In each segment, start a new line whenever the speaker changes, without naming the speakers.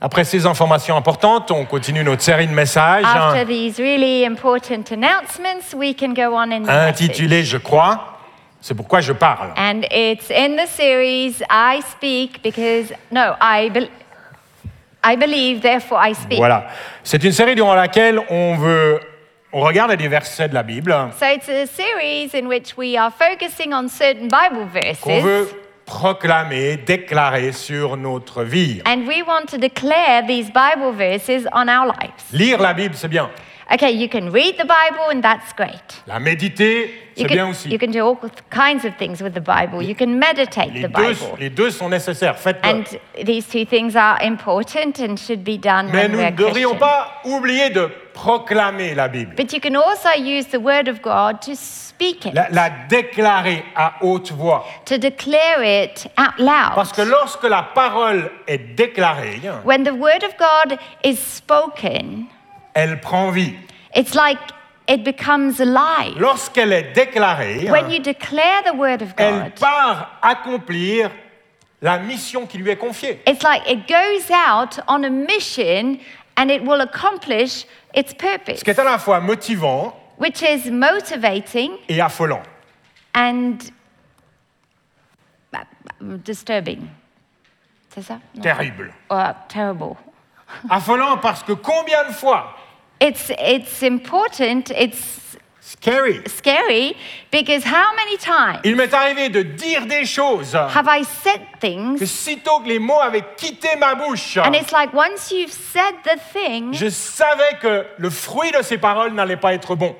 Après ces informations importantes, on continue notre série de messages
After
hein,
these really important announcements, we can go on in the message.
Je crois, c'est pourquoi je parle.
And it's in the series I speak because no, I I believe therefore I speak.
Voilà. C'est une série durant laquelle on veut, on regarde des versets de la Bible
So it's a series in which we are focusing on certain Bible
qu'on veut
verses
proclamer, déclarer sur notre vie.
and we want to declare these Bible verses on our lives.
Lire la Bible, c'est bien.
Okay, you can read the Bible and that's great.
La méditer,
You
c'est bien
can,
aussi.
you can do all kinds of things with the Bible. You can meditate
Les
the
deux,
Bible.
les deux sont nécessaires. Faites-le.
And these two things are important and should be done
Mais
when
nous ne devrions pas oublier de proclamer la Bible.
But you can also use the word of God to speak it,
La, la déclarer à haute voix.
to declare it out loud.
Parce que lorsque la parole est déclarée,
When the word of God is spoken,
elle prend vie.
it's like it becomes alive.
Lorsqu'elle est déclarée,
When you declare the word of
elle
God,
part accomplir la mission qui lui est confiée.
it's like it goes out on a mission and it will accomplish its purpose,
Ce qui est à la fois motivant
which is motivating
et affolant.
and uh, disturbing. C'est ça? Non.
Terrible.
Or terrible.
Affolant parce que combien de fois
It's, it's important, it's
Scary.
scary, because how many times
Il m'est arrivé de dire des choses
have I said
que
things
sitôt que les mots avaient quitté ma bouche,
and it's like once you've said the thing,
je savais que le fruit de ces paroles n'allait pas être bon.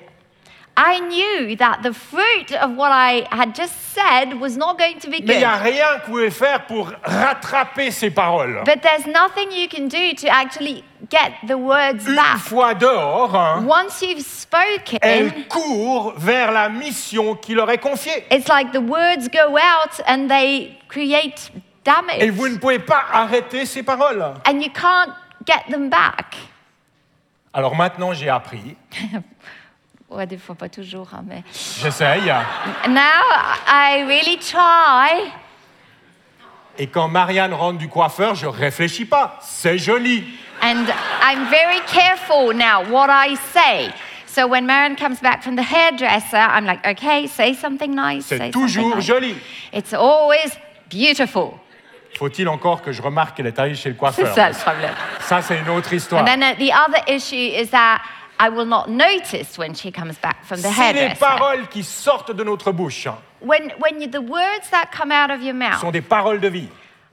I knew that the fruit of what I had just said was not going to be
Mais il n'y a
good.
rien que vous pouvez faire pour rattraper ces paroles.
But there's nothing you can do to actually get the words
Une
back.
fois dehors, hein,
Once you've spoken,
elles courent vers la mission qui leur est confiée.
it's like the words go out and they create
Et vous
damage.
ne pouvez pas arrêter ces paroles.
And you can't get them back.
Alors maintenant, j'ai appris,
Ouais, des fois pas toujours, hein, mais.
j'essaye,
Now I really try.
et quand Marianne rentre du coiffeur, je réfléchis pas. C'est joli.
And I'm very careful now what I say. So when Marion comes back from the hairdresser, I'm like, okay, say something nice.
C'est toujours
nice.
joli.
It's always beautiful.
Faut-il encore que je remarque qu'elle est allée chez le
C'est
coiffeur?
ça le problème.
Ça, c'est une autre histoire.
And then uh, the other issue is that I will not notice when she comes back from the
Si les
hairdresser.
paroles qui sortent de notre bouche
When, when you, the words that come out of your mouth
sont des paroles de vie,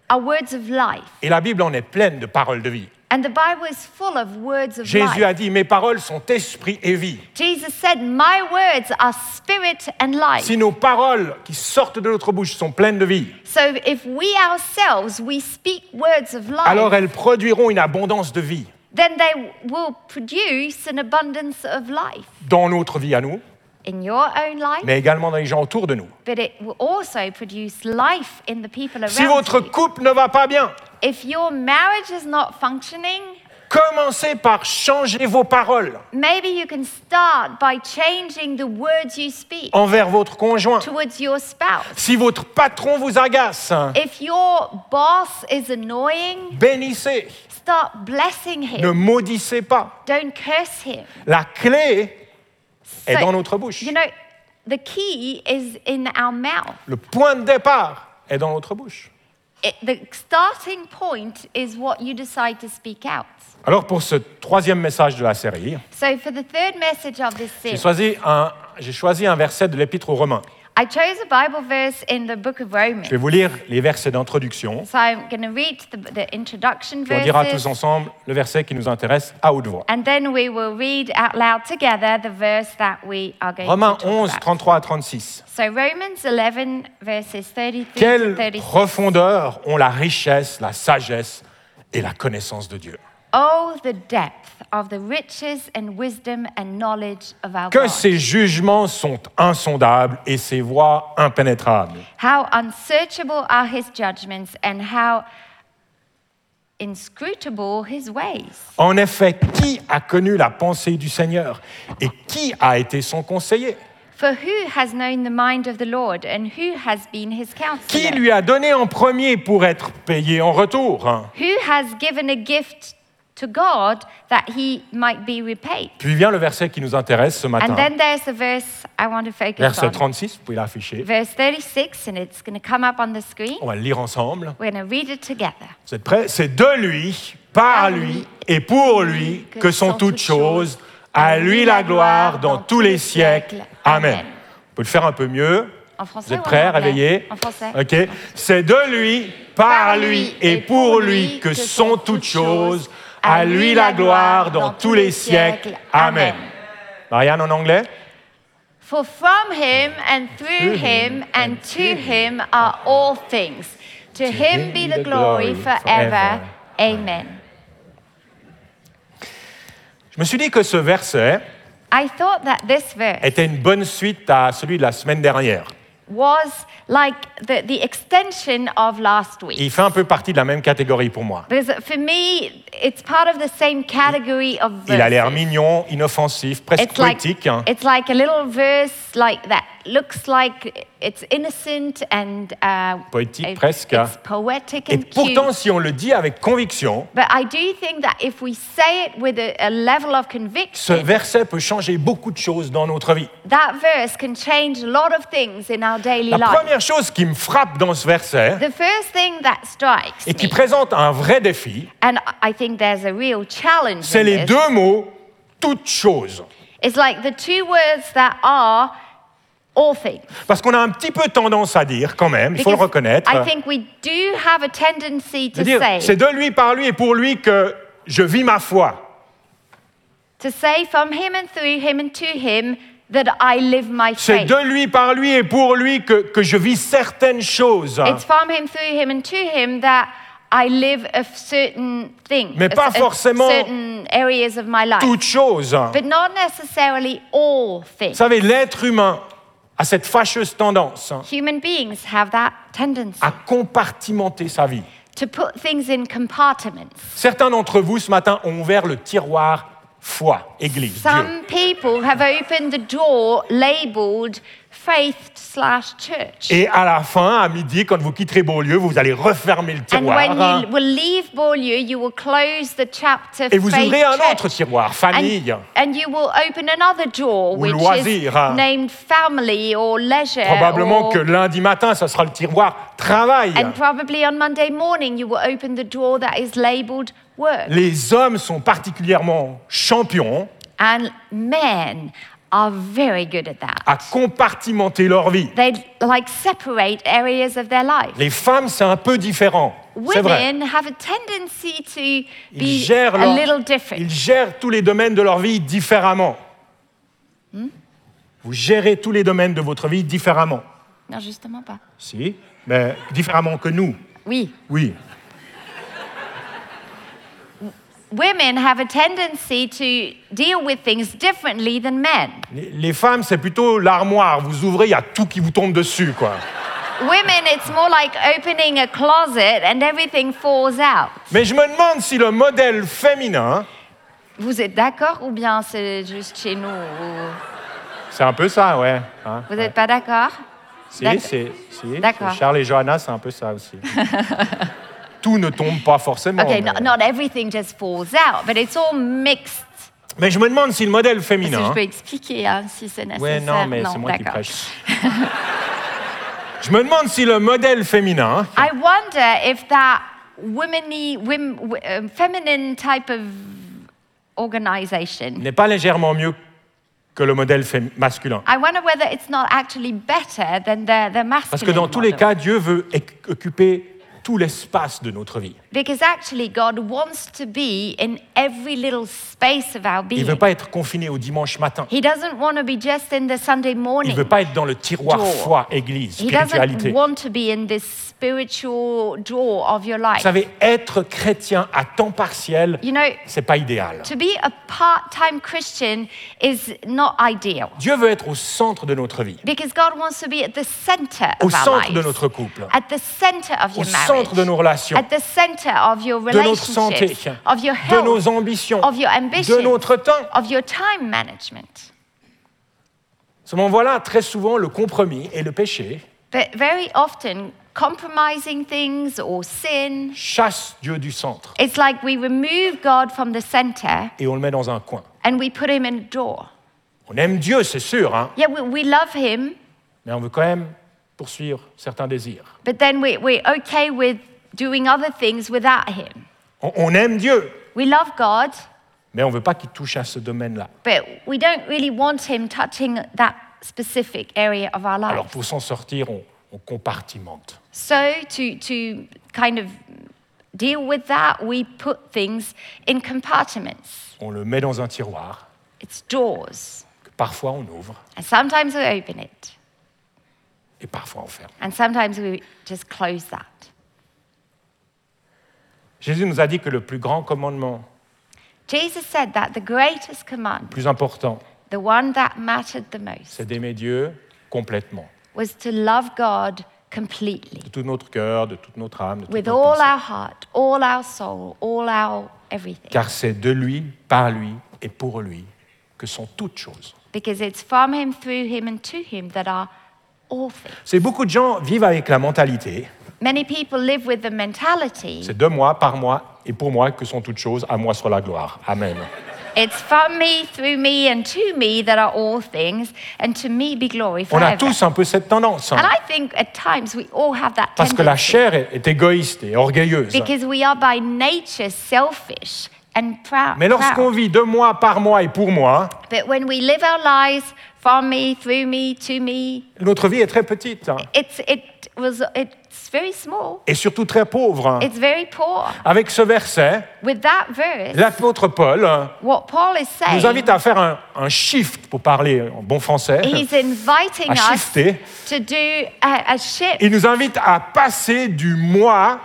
are words of life.
et la Bible en est pleine de paroles de vie.
And the Bible is full of words of
Jésus
life.
a dit, mes paroles sont esprit et vie.
Jesus said, My words are spirit and life.
Si nos paroles qui sortent de notre bouche sont pleines de vie,
So if we ourselves we speak words of life,
alors elles produiront une abondance de vie
then they will produce an abundance of life
dans notre vie à nous,
in your own life,
mais également dans les gens autour de nous.
but it will also produce life in the people around
Si votre
you.
couple ne va pas bien,
If your marriage is not functioning,
commencez par changer vos paroles
maybe you can start by changing the words you speak
envers votre conjoint.
towards your spouse.
Si votre patron vous agace,
If your boss is annoying,
bénissez,
start blessing
ne
him.
maudissez pas.
Don't curse him.
La clé est
So,
dans notre bouche.
You know, the key is in our mouth.
Le point de départ est dans notre bouche.
It, the starting point is what you decide to speak out.
Alors pour ce troisième message de la série,
So for the third message of this
j'ai
series,
choisi un, j'ai choisi un verset de l'Épître aux Romains.
I chose a Bible verse in the book of Romans.
Je vais vous lire les versets d'introduction.
So I'm going to read the, the introduction
Puis on dira tous ensemble le verset qui nous intéresse à haute voix.
and then we will read out loud together the verse that we are going
Romains
to talk
11,
about.
33 à 36.
So Romans 11 verses 33 to
Quelle
36.
profondeur ont la richesse, la sagesse et la connaissance de Dieu.
Oh, the depth of the riches and wisdom and knowledge of our
Que
God.
ses jugements sont insondables et ses voies impénétrables.
How unsearchable are his judgments and how inscrutable his ways.
En effet, qui a connu la pensée du Seigneur et qui a été son conseiller?
For who has known the mind of the Lord, and who has been his
Qui
counselor?
lui a donné en premier pour être payé en retour?
Who has given a gift to God that he might be repaid?
Puis vient le verset qui nous intéresse ce matin.
And then there's the verse I want to focus
Verset
on.
36, vous pouvez l'afficher.
Verse 36, and it's going to come up on the screen.
On va le lire ensemble.
We're going to read it together.
Vous êtes prêts? C'est de lui, par lui et pour lui que sont toutes choses. À lui la gloire dans tous les siècles. Amen. On peut le faire un peu mieux.
En français
Vous êtes prêts, réveillés
En français.
Ok. C'est de lui, par lui et pour lui que sont toutes choses. À lui la gloire dans tous les siècles. Amen. Marianne en anglais?
For from him and through him and to him are all things. To him be the glory forever. Amen.
Je me suis dit que ce verset
I thought that this verse
était une bonne suite à celui de la semaine dernière.
Was like the, the extension of last week.
Il fait un peu partie de la même catégorie pour moi.
Because for me, it's part of the same category of verses.
Il a l'air mignon, inoffensif, presque
It's like,
poétique. hein.
it's like a little verse like that. Looks like it's innocent and uh,
Poétique, presque.
It's poetic
Et
cute.
pourtant, si on le dit avec conviction,
But I do think that if we say it with a, a level of
ce
conviction,
verset peut changer beaucoup de choses dans notre vie.
that verse can change a lot of things in our daily
La
life.
première chose qui me frappe dans ce verset
The first thing that strikes
et qui
me,
présente un vrai défi,
and I think there's a real challenge
c'est
in
les
this,
deux mots toutes choses.
Is like the two words that are all things.
Parce qu'on a un petit peu tendance à dire quand même, il faut le reconnaître,
I think we do have a tendency
de
to
dire
say,
c'est de lui, par lui et pour lui que je vis ma foi.
to say from him and through him and to him that I live my
C'est
faith.
de lui, par lui et pour lui que, que je vis certaines choses.
It's from him, through him, and to him that I live a certain thing,
Mais pas forcément
certain areas of my life,
Toutes choses.
but not necessarily all
Vous
things.
savez, l'être humain a cette fâcheuse tendance
Human beings have that tendency
à compartimenter sa vie.
to put things in compartments.
Certains d'entre vous ce matin ont ouvert le tiroir foi, Église, Dieu.
Some people have opened the door labeled faith slash church.
Et à la fin, à midi, quand vous quitterez Beaulieu, vous allez refermer le
And
tiroir
when
hein,
you will leave Beaulieu, you will close the chapter
et vous
faith
ouvrez un
church.
autre tiroir, famille.
And, and you will open another door,
Ou
which
loisir,
is named family or leisure.
Probablement
or-
que lundi matin, ça sera le tiroir travail.
And probably on Monday morning, you will open the door that is labeled work.
Les hommes sont particulièrement champions
And men are very good at that.
à compartimenter leur vie.
They like separate areas of their life.
Les femmes, c'est un peu différent. C'est vrai.
Women have a tendency to
Ils
be
gèrent,
a
leur-
little different.
ils gèrent tous les domaines de leur vie différemment. Vous gérez tous les domaines de votre vie différemment.
Non, justement pas.
Si, mais différemment que nous.
Oui.
Oui.
Women have a tendency to deal with things differently than men.
Les, femmes, c'est plutôt l'armoire. Vous ouvrez, il y a tout qui vous tombe dessus, quoi.
Women, it's more like opening a closet and everything falls out.
Mais je me demande si le modèle féminin,
Vous êtes d'accord ou bien c'est juste chez nous ou-
c'est un peu ça, ouais. hein.
Vous n'êtes pas d'accord?
Si, c'est, si, Charles et Johanna, c'est un peu ça aussi. tout ne tombe pas forcément.
Okay,
mais...
not, not everything just falls out, but it's all mixed.
Mais je me demande si le modèle
Parce que
féminin.
je peux expliquer hein, si c'est nécessaire.
Ouais, non, mais c'est moi qui prêche. je me demande si le modèle féminin
I wonder if that womany, wom, w- um, feminine type of organization.
n'est pas légèrement mieux que le modèle masculin.
I wonder whether it's not actually better than the, the masculine
Parce que dans tous les
model.
cas, Dieu veut occuper tout l'espace de notre vie.
Because actually, God wants to be in every little space of our
Il
being.
ne veut pas être confiné au dimanche matin.
He doesn't want to be just in the Sunday
Il
morning.
ne veut pas être dans le tiroir
Door.
foi, église,
He doesn't
spiritualité. Vous
want to be in this spiritual drawer of your life.
savez, être chrétien à temps partiel,
You know,
c'est pas idéal.
to be a part-time Christian is not ideal.
Dieu veut être au centre de notre vie,
Because God wants to be at the center
au
of our
centre
lives.
de notre couple,
At the center of
au
your marriage.
Centre de nos relations,
At the center of your
de notre santé,
relationships. Of your
de nos ambitions,
of your ambition.
de notre temps.
Of your time management.
Vous Seulement voilà très souvent le compromis et le péché
But very often, compromising things or sin,
chassent Dieu du centre
it's like we remove God from the center
et on le met dans un coin.
and we put him in a door.
On aime Dieu, c'est sûr, hein,
Yeah, we, we love him,
mais on veut quand même poursuivre certains désirs.
but then we, we're okay with doing other things without him.
On, on aime Dieu,
We love God,
mais on ne veut pas qu'il touche à ce domaine-là.
but we don't really want him touching that specific area of our
Alors
life.
pour s'en sortir, on, on compartimente.
So, to, to kind of deal with that, we put things in compartments.
On le met dans un tiroir
It's doors.
que parfois on ouvre
And sometimes we open it,
et parfois on ferme.
and sometimes we just close that.
Jésus nous a dit que le plus grand commandement,
Jesus said that the greatest command,
le plus important,
the one that mattered the most,
c'est d'aimer Dieu complètement,
was to love God completely
de tout notre cœur, de toute notre âme, de toute
with
notre
all
pensée.
our heart, all our soul, all our everything.
Car c'est de lui, par lui et pour lui que sont toutes choses.
Because it's from Him, through Him, and to Him that are
C'est beaucoup de gens vivent avec la mentalité,
Many people live with the mentality
c'est de moi, par moi et pour moi que sont toutes choses, à moi soit la gloire. Amen.
it's from me, through me, and to me that are all things, and to me be glory
On a
forever.
tous un peu cette tendance, hein,
And I think at times we all have that
parce que la
tendency.
chair est, est égoïste et orgueilleuse.
Because we are by nature selfish
Mais lorsqu'on vit de moi, par moi et pour moi, notre vie est très petite hein,
it's, it was, it's very small.
et surtout très pauvre. hein.
It's very poor.
Avec ce verset, l'apôtre Paul hein,
what Paul is
nous invite à faire un, un shift, pour parler en bon français.
he's inviting
à
us
shifter.
to do a, a shift.
Il nous invite à passer du moi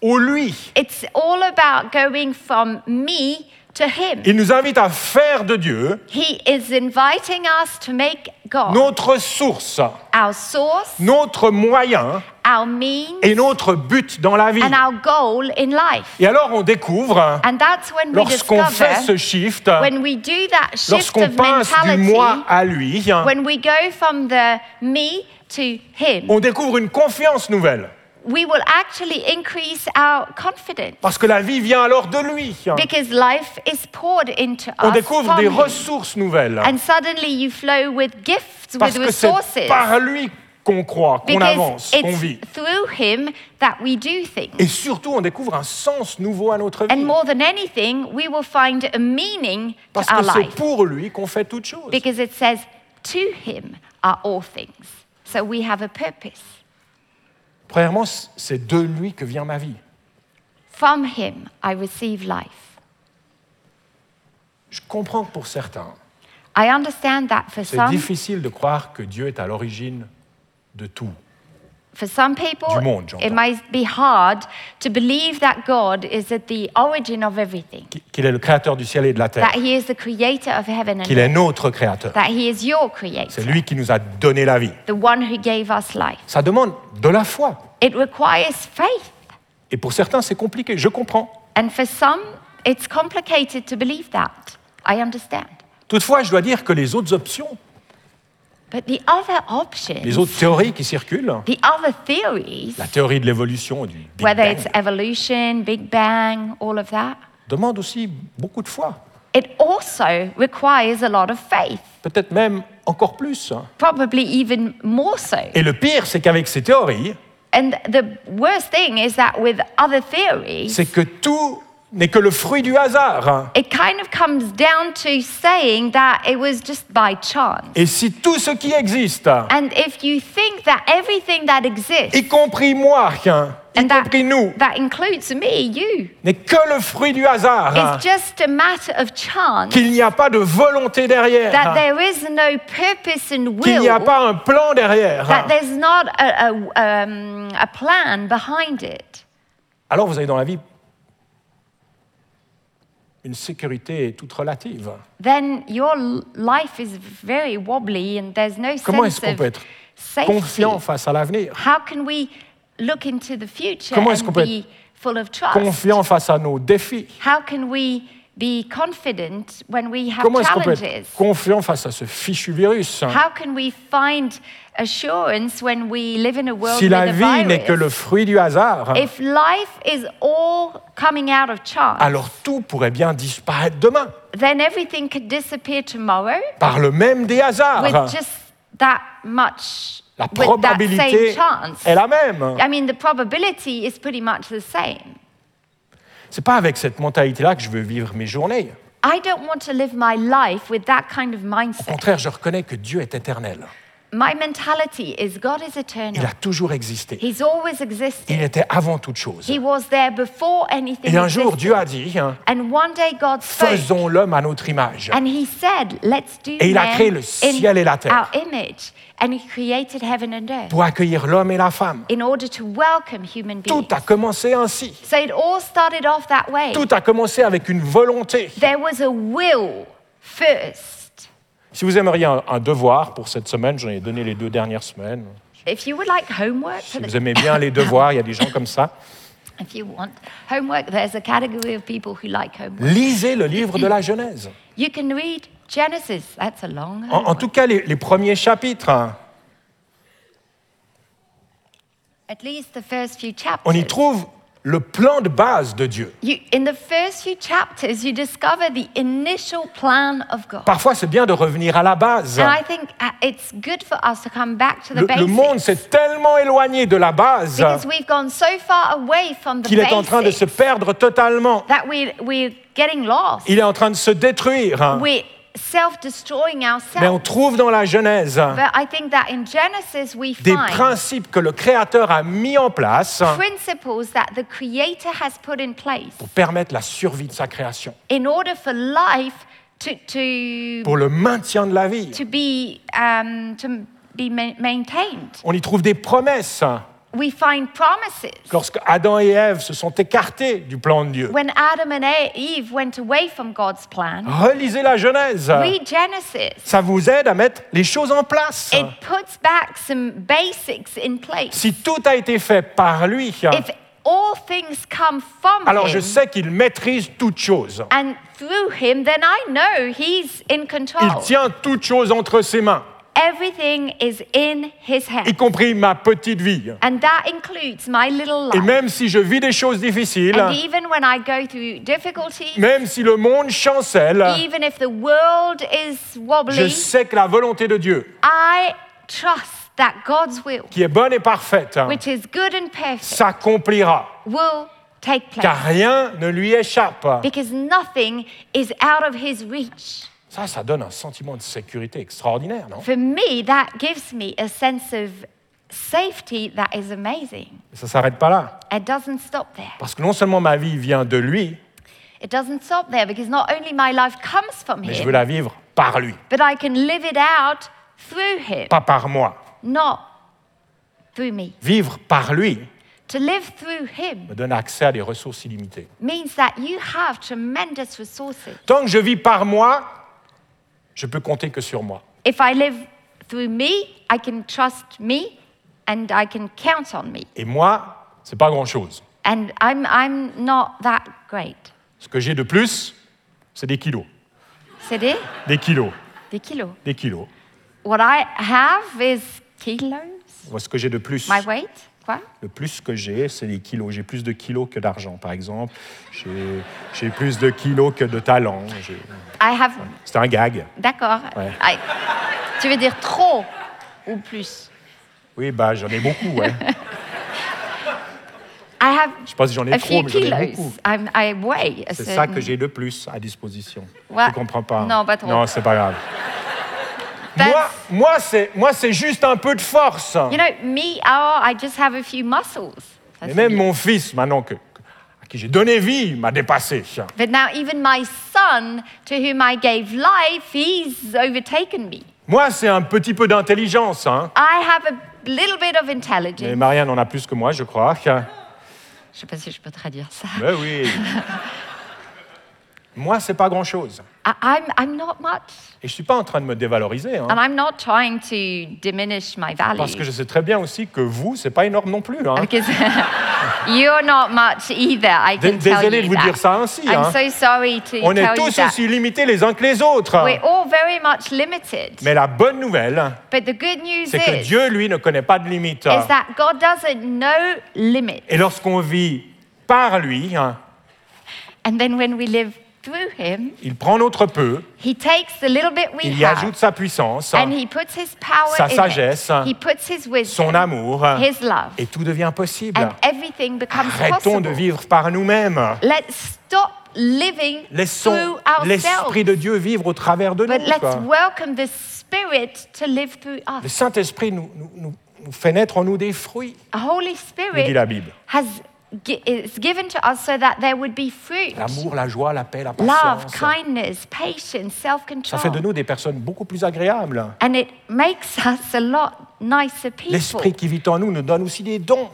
au lui.
It's all about going from me to him.
Il nous invite à faire de Dieu
He is inviting us to make God
notre source,
our source,
notre moyen
our means,
et notre but dans la vie.
and our goal in life.
Et alors on découvre,
And that's when we
lorsqu'on fait ce shift,
when we do that shift
lorsqu'on
of
passe du
mentality,
moi à lui,
when we go from the me to him,
on découvre une confiance nouvelle.
We will actually increase our confidence
Parce que la vie vient alors de lui.
because life is poured into
On
us
découvre des
him.
ressources nouvelles.
And suddenly you flow with gifts,
Parce
with resources.
par lui qu'on croit, qu'on avance, qu'on vit.
it's through him that we do things.
Et surtout, on découvre un sens nouveau à notre
And more than anything, we will find a meaning to
Parce
our
que c'est
life.
pour lui qu'on fait toutes choses.
Because it says, to him are all things. So we have a purpose.
Premièrement, c'est de lui que vient ma vie.
From him I receive life.
Je comprends que pour certains,
I understand that for
c'est
some,
difficile de croire que Dieu est à l'origine de tout.
For some people,
Du monde,
it might be hard to believe that God is at the origin of everything,
Qu'il est le créateur du ciel et de la terre.
that he is the creator of heaven and
Qu'il est notre créateur.
that he is your
C'est
creator,
lui qui nous a donné la vie.
the one who gave us life.
Ça demande de la foi.
It requires faith.
Et pour certains, c'est compliqué. Je comprends.
And for some, it's complicated to believe that. I understand.
Toutefois, je dois dire que les autres options,
But the other options,
les autres théories qui circulent,
the other theories,
la théorie de l'évolution du Big
whether
Bang,
it's evolution, Big Bang, all of that,
demandent aussi beaucoup de foi.
it also requires a lot of faith,
Peut-être même encore plus.
probably even more so.
Et le pire, c'est qu'avec ces théories,
And the worst thing is that with other theories,
c'est que tout n'est que le fruit du hasard.
it kind of comes down to saying that it was just by chance.
Et si tout ce qui existe,
And if you think that everything that exists,
y compris moi, y
and that,
compris nous,
that includes me, you,
n'est que le fruit du hasard,
It's just a matter of chance
qu'il n'y a pas de volonté
that
derrière,
there is no purpose and
qu'il n'y a
will,
pas un plan derrière,
that there's not a, a, um, a plan behind it.
alors vous avez dans la vie une sécurité toute relative.
Then your life is very wobbly and there's no
Comment est-ce qu'on peut être
safety.
confiant face à l'avenir,
How can we look into the future
Comment est-ce qu'on peut
be full of trust?
confiant face à nos défis?
How can we be confident when we have
Comment est-ce qu'on peut être confiant face à ce fichu virus
How can we find assurance when we live in a world
Si
with
la
a
vie n'est que
virus?
le fruit du hasard,
If life is all coming out of chance,
alors tout pourrait bien disparaître demain
then everything could disappear tomorrow
par le même des hasards.
with just that much,
La
with that
probabilité
same chance.
est la même.
I mean, the probability is pretty much the same.
C'est pas avec cette mentalité-là que je veux vivre mes journées.
I don't want to live my life with that kind of
Au
mindset.
contraire, je reconnais que Dieu est éternel.
My mentality is God is
Il
eternal.
a toujours existé.
He's always
Il
existed.
était avant toute chose.
He was there before anything
Et un jour. Dieu a dit, hein,
And one day God spoke.
faisons l'homme à notre image.
And he said, let's do
Et il a créé le ciel et la terre.
our image. And he created heaven and earth
Pour accueillir l'homme et la femme.
in order to welcome human beings.
Tout a commencé ainsi.
So it all started off that way.
Tout a commencé avec une volonté.
There was a will first.
Si vous aimeriez un, un devoir pour cette semaine, j'en ai donné les deux dernières semaines.
If you would like homework,
Si vous aimez bien les devoirs, il y a des gens comme ça.
if you want homework, there's a category of people who like homework.
Lisez le livre de la Genèse.
You can read Genesis. That's a long
En, tout cas, les, les premiers chapitres. hein.
At least the first few chapters.
On y trouve le plan de base de Dieu.
You, in the first few chapters, you discover the initial plan of God.
Parfois, c'est bien de revenir à la base.
And I think uh, it's good for us to come back to the
Le, monde s'est tellement éloigné de la base
because we've gone so far away from the
qu'il est en train de se perdre totalement.
that we're, we're getting lost.
Il est en train de se détruire.
We're
Mais on
ourselves.
trouve dans la Genèse
But I think that in Genesis we
des
find
principes que le Créateur a mis en place
principles that the Creator has put in place
pour permettre la survie de sa création,
in order for life to, to,
pour le maintien de la vie.
um, to be ma- maintained.
On y trouve des promesses.
We find promises.
Lorsque Adam et Ève se sont écartés du plan de Dieu.
When Adam and Eve went away from God's plan,
Relisez la Genèse.
read Genesis.
Ça vous aide à mettre les choses en place.
It puts back some basics in place.
Si tout a été fait par lui,
If all things come from
alors je
him
sais qu'il maîtrise toutes choses.
and through him, then I know he's in
Il
control.
tient toutes choses entre ses mains,
Everything is in his
y
hand.
compris ma petite vie.
And that includes my little
Et
life.
même si je vis des choses difficiles,
And even when I go through difficulties,
même si le monde chancelle,
even if the world is
je
wobbly,
sais que la volonté de Dieu,
I trust that God's will,
qui est bonne et parfaite,
which is good and perfect,
s'accomplira,
will take
car
place.
rien ne lui échappe.
Because nothing is out of his reach.
Ça, ça donne un sentiment de sécurité extraordinaire, non?
For me, that gives me a sense of safety that is amazing.
Mais Ça ne s'arrête pas là.
It doesn't stop there.
Parce que non seulement ma vie vient de lui,
It doesn't stop there because not only my life comes from
mais je veux
him,
la vivre par lui,
but I can live it out through him,
pas par moi.
not through me.
Vivre par lui
To live through him
me donne accès à des ressources illimitées.
means that you have tremendous resources.
Tant que je vis par moi, je peux compter que sur moi.
If I live through me, I can trust me and I can count on me.
Et moi, c'est pas grand-chose.
And I'm, I'm not that great.
Ce que j'ai de plus, c'est des kilos.
C'est des,
Des kilos.
des kilos.
Des kilos.
What I have is kilos.
Moi, ce que j'ai de plus,
My weight? Quoi?
le plus que j'ai, c'est les kilos. J'ai plus de kilos que d'argent, par exemple. J'ai plus de kilos que de talent.
Have.
C'est un gag.
D'accord.
Ouais.
I- tu veux dire trop ou plus?
Oui, bah j'en ai beaucoup, ouais.
I have
Je sais pas si j'en ai trop, mais j'en ai beaucoup. C'est ça que j'ai de plus à disposition.
Ouais.
Tu comprends pas
Non, pas trop.
Non, c'est pas grave.
That's-
Moi, moi, c'est, moi, c'est juste un peu de force.
You know, me, oh, I just have a few muscles. Ça,
Et même mon fils, maintenant que, à qui j'ai donné vie, m'a dépassé.
But now, even my son, to whom I gave life, he's overtaken me.
Moi, c'est un petit peu d'intelligence. Hein.
I have a little bit of
Mais
intelligence.
Marianne en a plus que moi, je crois.
Je sais pas si je peux traduire ça.
Ben oui. Moi, c'est pas grand-chose.
I- I'm, I'm not much.
Et je suis pas en train de me dévaloriser, hein,
And I'm not trying to diminish my value.
parce que je sais très bien aussi que vous, c'est pas énorme non plus. hein.
Because you're not much either, I
Dé-
can tell
Désolé
you
de vous
that.
dire ça ainsi.
I'm
hein.
so sorry to
On est
tell you
tous
that.
aussi limités les uns que les autres.
We're all very much limited.
Mais la bonne nouvelle,
But the good news
c'est que
is,
Dieu, lui, ne connaît pas de limite.
is that God doesn't know limits.
Et lorsqu'on vit par lui, hein,
And then when we live through Him,
il prend notre peu,
He takes the little bit we
il y ajoute sa puissance,
and He puts His power
sa
in
sagesse,
it. He puts His wisdom,
son amour,
His love,
et tout devient possible.
and everything becomes
Arrêtons de
possible.
vivre par nous-mêmes.
Let's stop living
Laissons l'Esprit de Dieu vivre au travers de nous.
Let's
quoi.
welcome the Spirit to live through
Le
us.
Saint-Esprit nous, nous- nous- nous fait naître en nous des fruits,
The Holy
nous dit
Spirit
la Bible.
has is given to us so that there would be fruit.
L'amour, la joie, la paix, la
Love,
patience.
kindness, patience,
Ça fait de
self-control.
nous des personnes beaucoup plus agréables.
And it makes us a lot nicer people.
L'Esprit qui vit en nous nous donne aussi des dons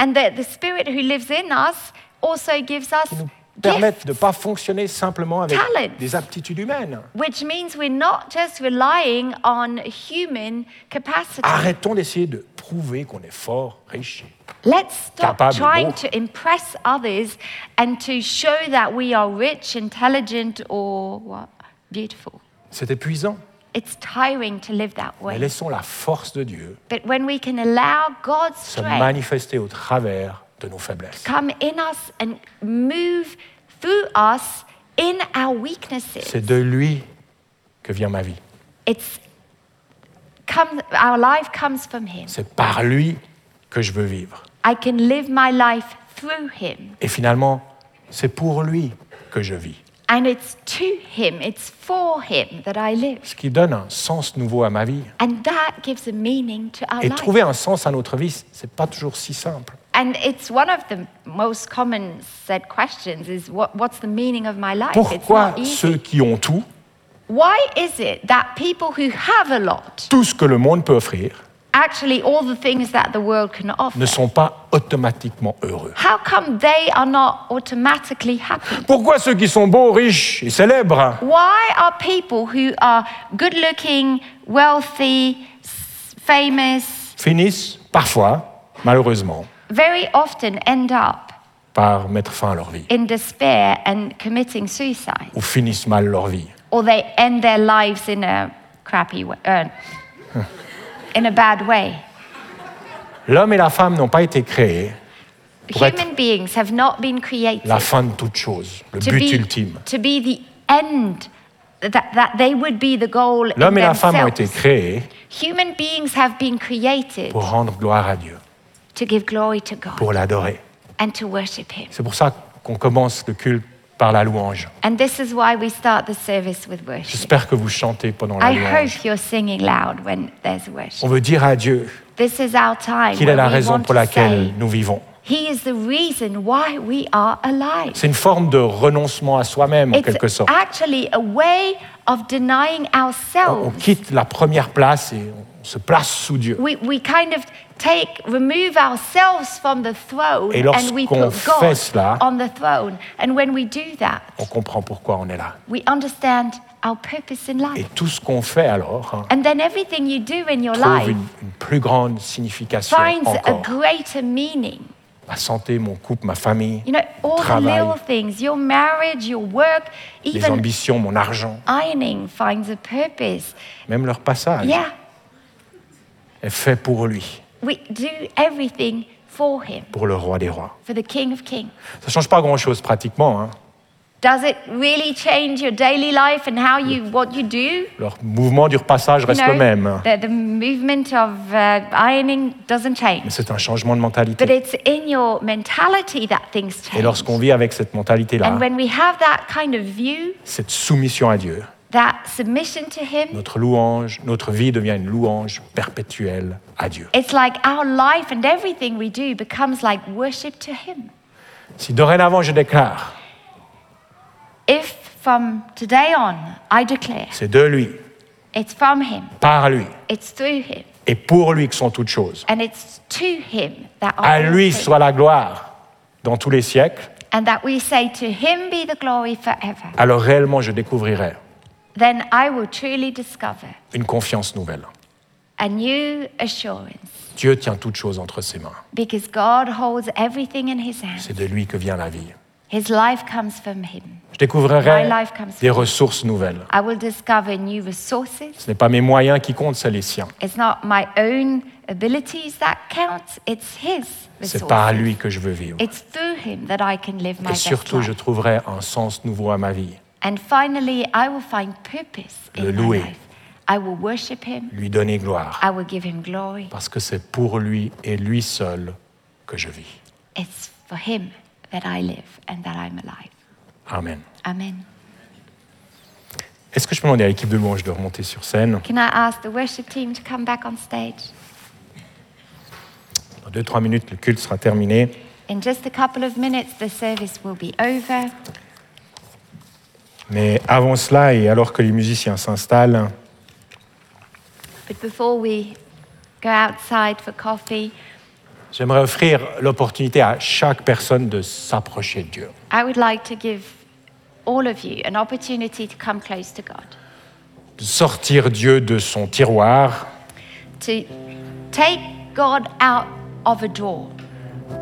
And the, the Spirit who lives in us also gives us
permettent de ne pas fonctionner simplement avec
Talents.
des aptitudes humaines.
which means we're not just relying on human capacity.
Arrêtons d'essayer de prouver qu'on est fort, riche.
Let's stop
Capable,
trying
beau.
to impress others and to show that we are rich, intelligent, or what? Beautiful.
C'est épuisant.
It's tiring to live that
Mais
way.
laissons la force de Dieu
But when we can allow God's
se manifester au travers de nos faiblesses.
come in us and move through us in our weaknesses,
C'est de lui que vient ma vie.
it's comes, our life comes from Him.
C'est par lui que je veux vivre.
I can live my life through Him.
Et finalement, c'est pour lui que je vis.
And it's to Him, it's for Him that I live.
Ce qui donne un sens nouveau à ma vie.
And that gives a meaning to our
Et
life.
trouver un sens à notre vie, c'est pas toujours si simple.
And it's one of the most common said questions is what, what's the meaning of my life?
Pourquoi ceux qui ont tout,
Why is it that people who have a lot,
tout ce que le monde peut offrir,
actually all the things that the world can offer,
ne sont pas automatiquement heureux?
How come they are not automatically happy?
Pourquoi ceux qui sont beaux, riches et célèbres
Why are people who are good looking, wealthy, famous,
finissent parfois, malheureusement,
very often end up
par mettre fin à leur vie
in despair and committing suicide?
ou finissent mal leur vie
Or they end their lives in a crappy way, uh, in a bad way?
L'homme et la femme n'ont pas été créés pour être
Human beings have not been created
la fin de toute chose, le
to
but
be,
ultime.
to be the end, that, that they would be the goal in
L'homme et la femme ont été créés
Human beings have been created
pour rendre gloire à Dieu,
to give glory to God
pour l'adorer.
and to worship Him.
C'est pour ça qu'on commence le culte par la louange.
And this is why we start the service with worship.
J'espère que vous chantez pendant la
I
louange.
hope you're singing loud when there's
On
worship.
veut dire à Dieu
This is our time
qu'il est
where
la
we
raison
want
pour
to
laquelle
say,
nous vivons.
He is the reason why we are alive.
C'est une forme de renoncement à soi-même, en quelque
It's
sorte.
actually a way of denying
On,
ourselves.
quitte la première place et on se place sous Dieu.
We, we kind of take, remove ourselves from the throne
Et
and we
lorsqu'on
put
fait
God
cela-
on the throne. And when we do that,
On comprend pourquoi on est là.
we understand our purpose in
Et
life.
tout ce qu'on fait alors hein,
And then everything you do in your
trouve
life
une, une plus grande signification
finds a greater meaning.
Ma santé, mon couple, ma famille,
You know, all the
travail,
things, your marriage, your work,
les ambitions, mon argent,
ironing finds a purpose.
même leur passage
Yeah,
est fait pour lui,
we do everything for Him,
pour le roi des rois.
for the King of Kings.
Ça ne change pas grand-chose pratiquement. hein.
Does it really change your daily life and how you what you do?
Leur mouvement du repassage reste le même.
the, the movement of uh, ironing doesn't change.
Mais c'est un changement de
But
mentalité.
it's in your mentality that things
Et
change.
lorsqu'on vit avec cette mentalité-là,
And when we have that kind of view,
cette soumission à Dieu,
that submission to Him,
notre louange, notre vie devient une louange perpétuelle à Dieu.
it's like our life and everything we do becomes like worship to Him.
Si dorénavant je déclare,
If from today on I declare
c'est de lui,
it's from Him,
par lui
it's through Him,
et pour lui que sont toutes choses,
and it's to Him that
à lui soit la gloire dans tous les siècles.
and that we say, To him be the glory forever,
alors réellement je découvrirai
then I will truly discover
une confiance nouvelle.
a new assurance
Dieu tient toutes choses entre ses mains.
because God holds everything in his hands.
C'est de lui que vient la vie.
His life comes from him.
Je découvrirai
My life comes
des
from-
ressources nouvelles.
I will discover new resources.
Ce n'est pas mes moyens qui comptent, c'est les siens.
It's not my own abilities that counts, it's his
C'est par
resources.
lui que je veux vivre.
It's through him that I can live my
Et
best
surtout, je
life.
trouverai un sens nouveau à ma vie.
And finally, I will find purpose
Le
in my
louer.
life. I will worship him.
Lui donner gloire.
I will give him glory.
Parce que c'est pour lui et lui seul que je vis.
It's for him that I live and that I'm alive.
Amen.
Amen.
Est-ce que je peux demander à l'équipe de louange de remonter sur scène?
Can I ask the worship team to come back on stage?
Dans deux, trois minutes, le culte sera terminé.
In just a couple of minutes, the service will be over.
Mais avant cela, et alors que les musiciens s'installent, j'aimerais offrir l'opportunité à chaque personne de s'approcher de Dieu.
I would like to give all of you an opportunity to come close to God,
De sortir Dieu de son tiroir
to take God out of a drawer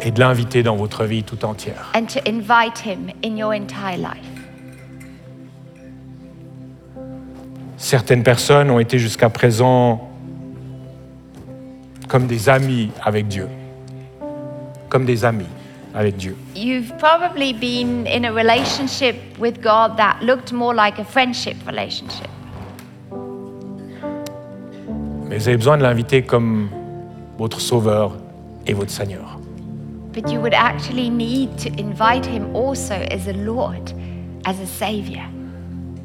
et de l'inviter dans votre vie tout entière.
and to invite Him in your entire life.
Certaines personnes ont été jusqu'à présent comme des amis avec Dieu. Comme des amis avec Dieu.
You've probably been in a relationship with God that looked more like a friendship relationship.
Mais vous avez besoin de l'inviter comme votre sauveur et votre Seigneur.
But you would actually need to invite Him also as a Lord, as a Savior.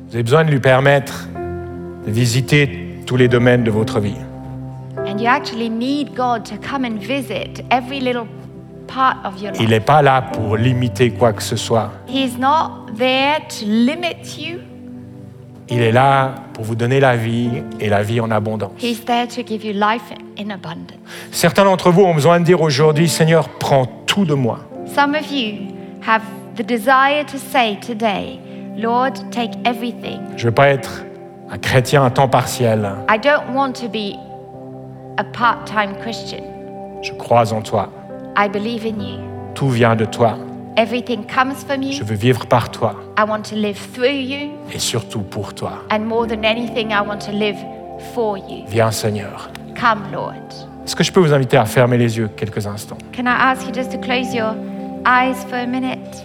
Vous avez besoin de lui permettre visiter tous les domaines de votre vie.
And you actually need God to come and visit every little part of your
Il
life.
n'est pas là pour limiter quoi que ce soit.
He's not there to limit you,
Il est là pour vous donner la vie et la vie en abondance.
He's there to give you life in abundance.
Certains d'entre vous ont besoin de dire aujourd'hui, Seigneur, prends tout de moi.
Some of you have the desire to say today, Lord, take everything.
Je ne veux pas être un chrétien à temps partiel.
I don't want to be a part time Christian.
Je crois en toi.
I believe in you.
Tout vient de toi.
Everything comes from
Je
you.
veux vivre par toi
I want to live through you.
et surtout pour toi.
And more than anything, I want to live for you.
Viens, Seigneur.
Come, Lord.
Est-ce que je peux vous inviter à fermer les yeux quelques instants?
Can I ask you just to close your eyes for a minute?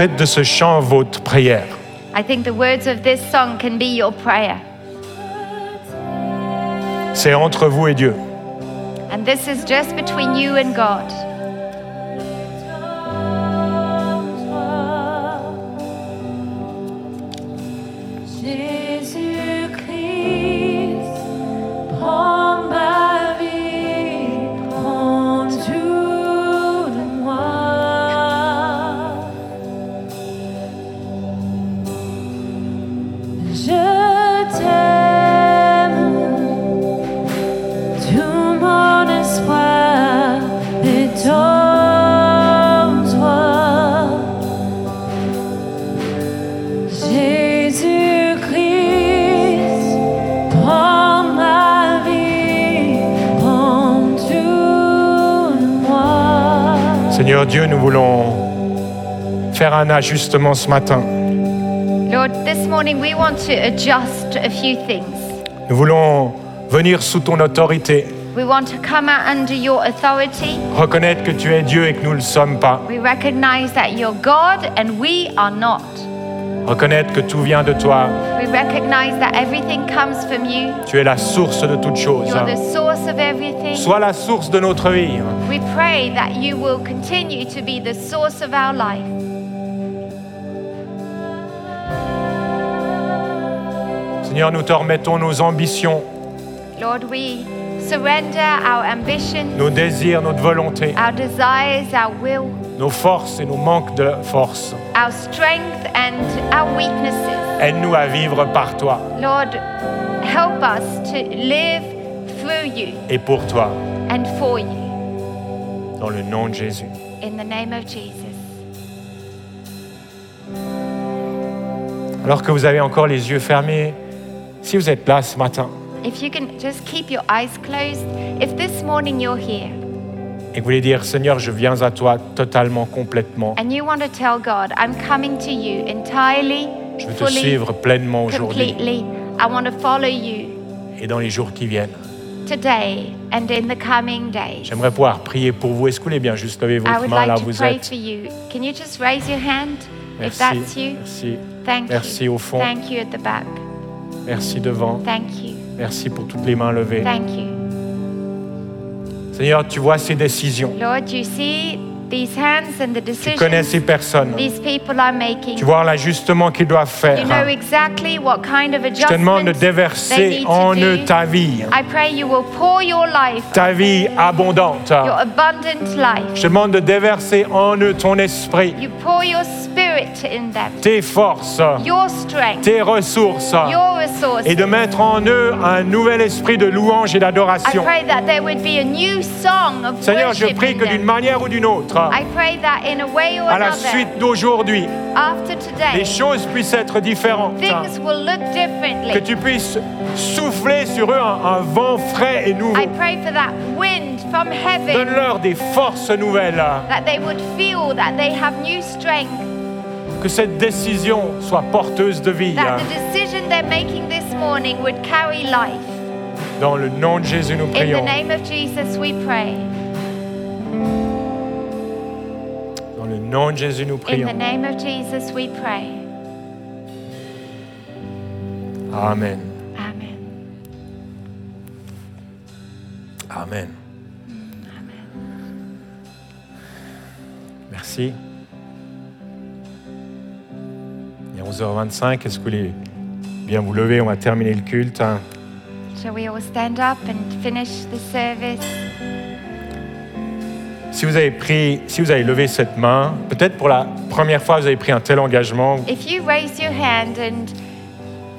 Faites de ce chant votre prière.
I think the words of this song can be your prayer.
C'est entre vous et Dieu.
And this is just between you and God.
Dieu, nous voulons faire un ajustement ce matin.
Lord, this morning we want to adjust a few things.
Nous voulons venir sous ton autorité,
We want to come out under your authority.
reconnaître que tu es Dieu et que nous ne le sommes pas,
We recognize that you're God and we are not.
Reconnaître que tout vient de toi,
We recognize that everything comes from you.
tu es la source de toutes choses.
You're the source of everything.
Sois la source de notre vie.
We pray that you will continue to be the source of our life.
Seigneur, nous te remettons nos ambitions,
Lord, we surrender our ambition,
nos désirs, notre volonté,
our desires, our will,
nos forces et nos manques de force.
our strength, and our weaknesses.
Aide-nous à vivre par toi
Lord, help us to live through you
et pour toi,
and for you.
dans le nom de Jésus.
In the name of Jesus.
Alors que vous avez encore les yeux fermés, si vous êtes là ce matin
If you can just keep your eyes closed, if this morning you're here
et vous voulez dire, Seigneur, je viens à toi totalement, complètement,
and you want to tell God, I'm coming to you entirely,
je veux te
fully,
suivre pleinement aujourd'hui
completely. I want to follow you
et dans les jours qui viennent.
today and in the coming days.
J'aimerais pouvoir prier pour vous. Est-ce que vous voulez bien juste lever
I
votre
would
main là où vous
pray
êtes?
for you. Can you just raise your hand if
Merci,
that's you?
merci,
Thank
merci
you.
au fond,
Thank you at the back.
merci devant,
Thank you.
merci pour toutes les mains levées.
Thank you.
Seigneur, tu vois ces décisions,
Lord, you see these hands and the
tu connais ces
decisions
personnes,
these people are making.
tu vois l'ajustement qu'ils doivent
You know
faire.
exactly what kind of
Je te demande de
adjustment they
déverser
need
en
to
eux
do.
ta vie,
I pray you will pour your life,
ta vie abondante.
your abundant life.
Je te demande de déverser en eux ton esprit,
You pour your spirit in them,
tes forces,
your strength,
tes ressources
your resources.
et de mettre en eux un nouvel esprit de louange et
I
d'adoration.
pray that there would be a new song of
Seigneur, je prie que d'une manière ou d'une autre,
I pray that in a way or
à la
another,
suite d'aujourd'hui, les choses puissent être différentes.
things will look
Que tu puisses souffler sur eux un, un vent frais et nouveau.
I pray for that wind from heaven,
Donne-leur des forces nouvelles.
that they would feel that they have new strength,
Que cette décision soit porteuse de vie.
that the decision they're making this morning would carry life.
Dans le nom de Jésus, nous
In the
prions.
name of Jesus, we pray.
Dans le nom de Jésus, nous
In the
prions.
name of Jesus, we pray.
Amen.
Amen.
Amen. Merci. 11h25. Est-ce que vous voulez bien vous lever? On va terminer le culte. hein.
Shall we all stand up and finish the service?
Si vous avez pris, si vous avez levé cette main, peut-être pour la première fois vous avez pris un tel engagement.
If you raise your hand and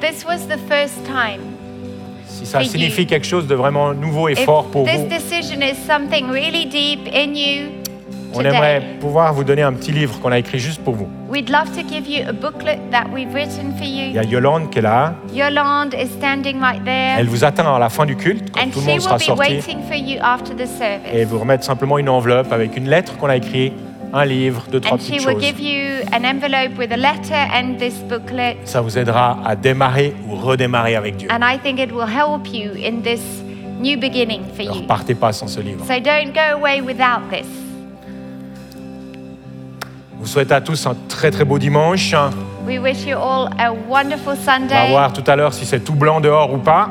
this was the first time,
Si ça signifie quelque chose de vraiment nouveau et fort pour vous, on aimerait
today,
pouvoir vous donner un petit livre qu'on a écrit juste pour vous.
we'd love to give you a booklet that we've written for
Il y a
you.
Yolande qui est là.
Yolande is standing right there,
Elle vous attend à la fin du culte, quand
and
tout le
she
monde
will
sera
be
sorti.
waiting for you after the
Et vous remettre simplement une enveloppe avec une lettre qu'on a écrite, un livre, deux, trois
And she
petites
will
choses.
give you an envelope with a letter and this booklet.
Ça vous aidera à démarrer ou redémarrer avec Dieu.
And I think it will help you in this new beginning for
Ne
you.
repartez pas sans ce livre.
So don't go away without this.
Vous souhaite à tous un très très beau dimanche. On
We wish you all a wonderful
va
Sunday.
voir tout à l'heure si c'est tout blanc dehors ou pas.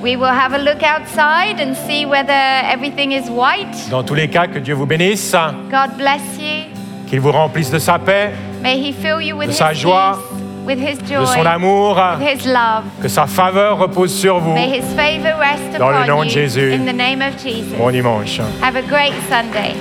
We will have a look outside and see whether everything is white.
Dans tous les cas, que Dieu vous bénisse,
God bless you.
qu'il vous remplisse de sa paix,
May He fill you with
De
His
sa joie,
peace, with His
de
joy,
son amour,
with His love.
que sa faveur repose sur vous.
May His favor rest
Dans le
upon
nom de
you.
Jésus.
In the name of Jesus.
Bon dimanche.
Have a great Sunday.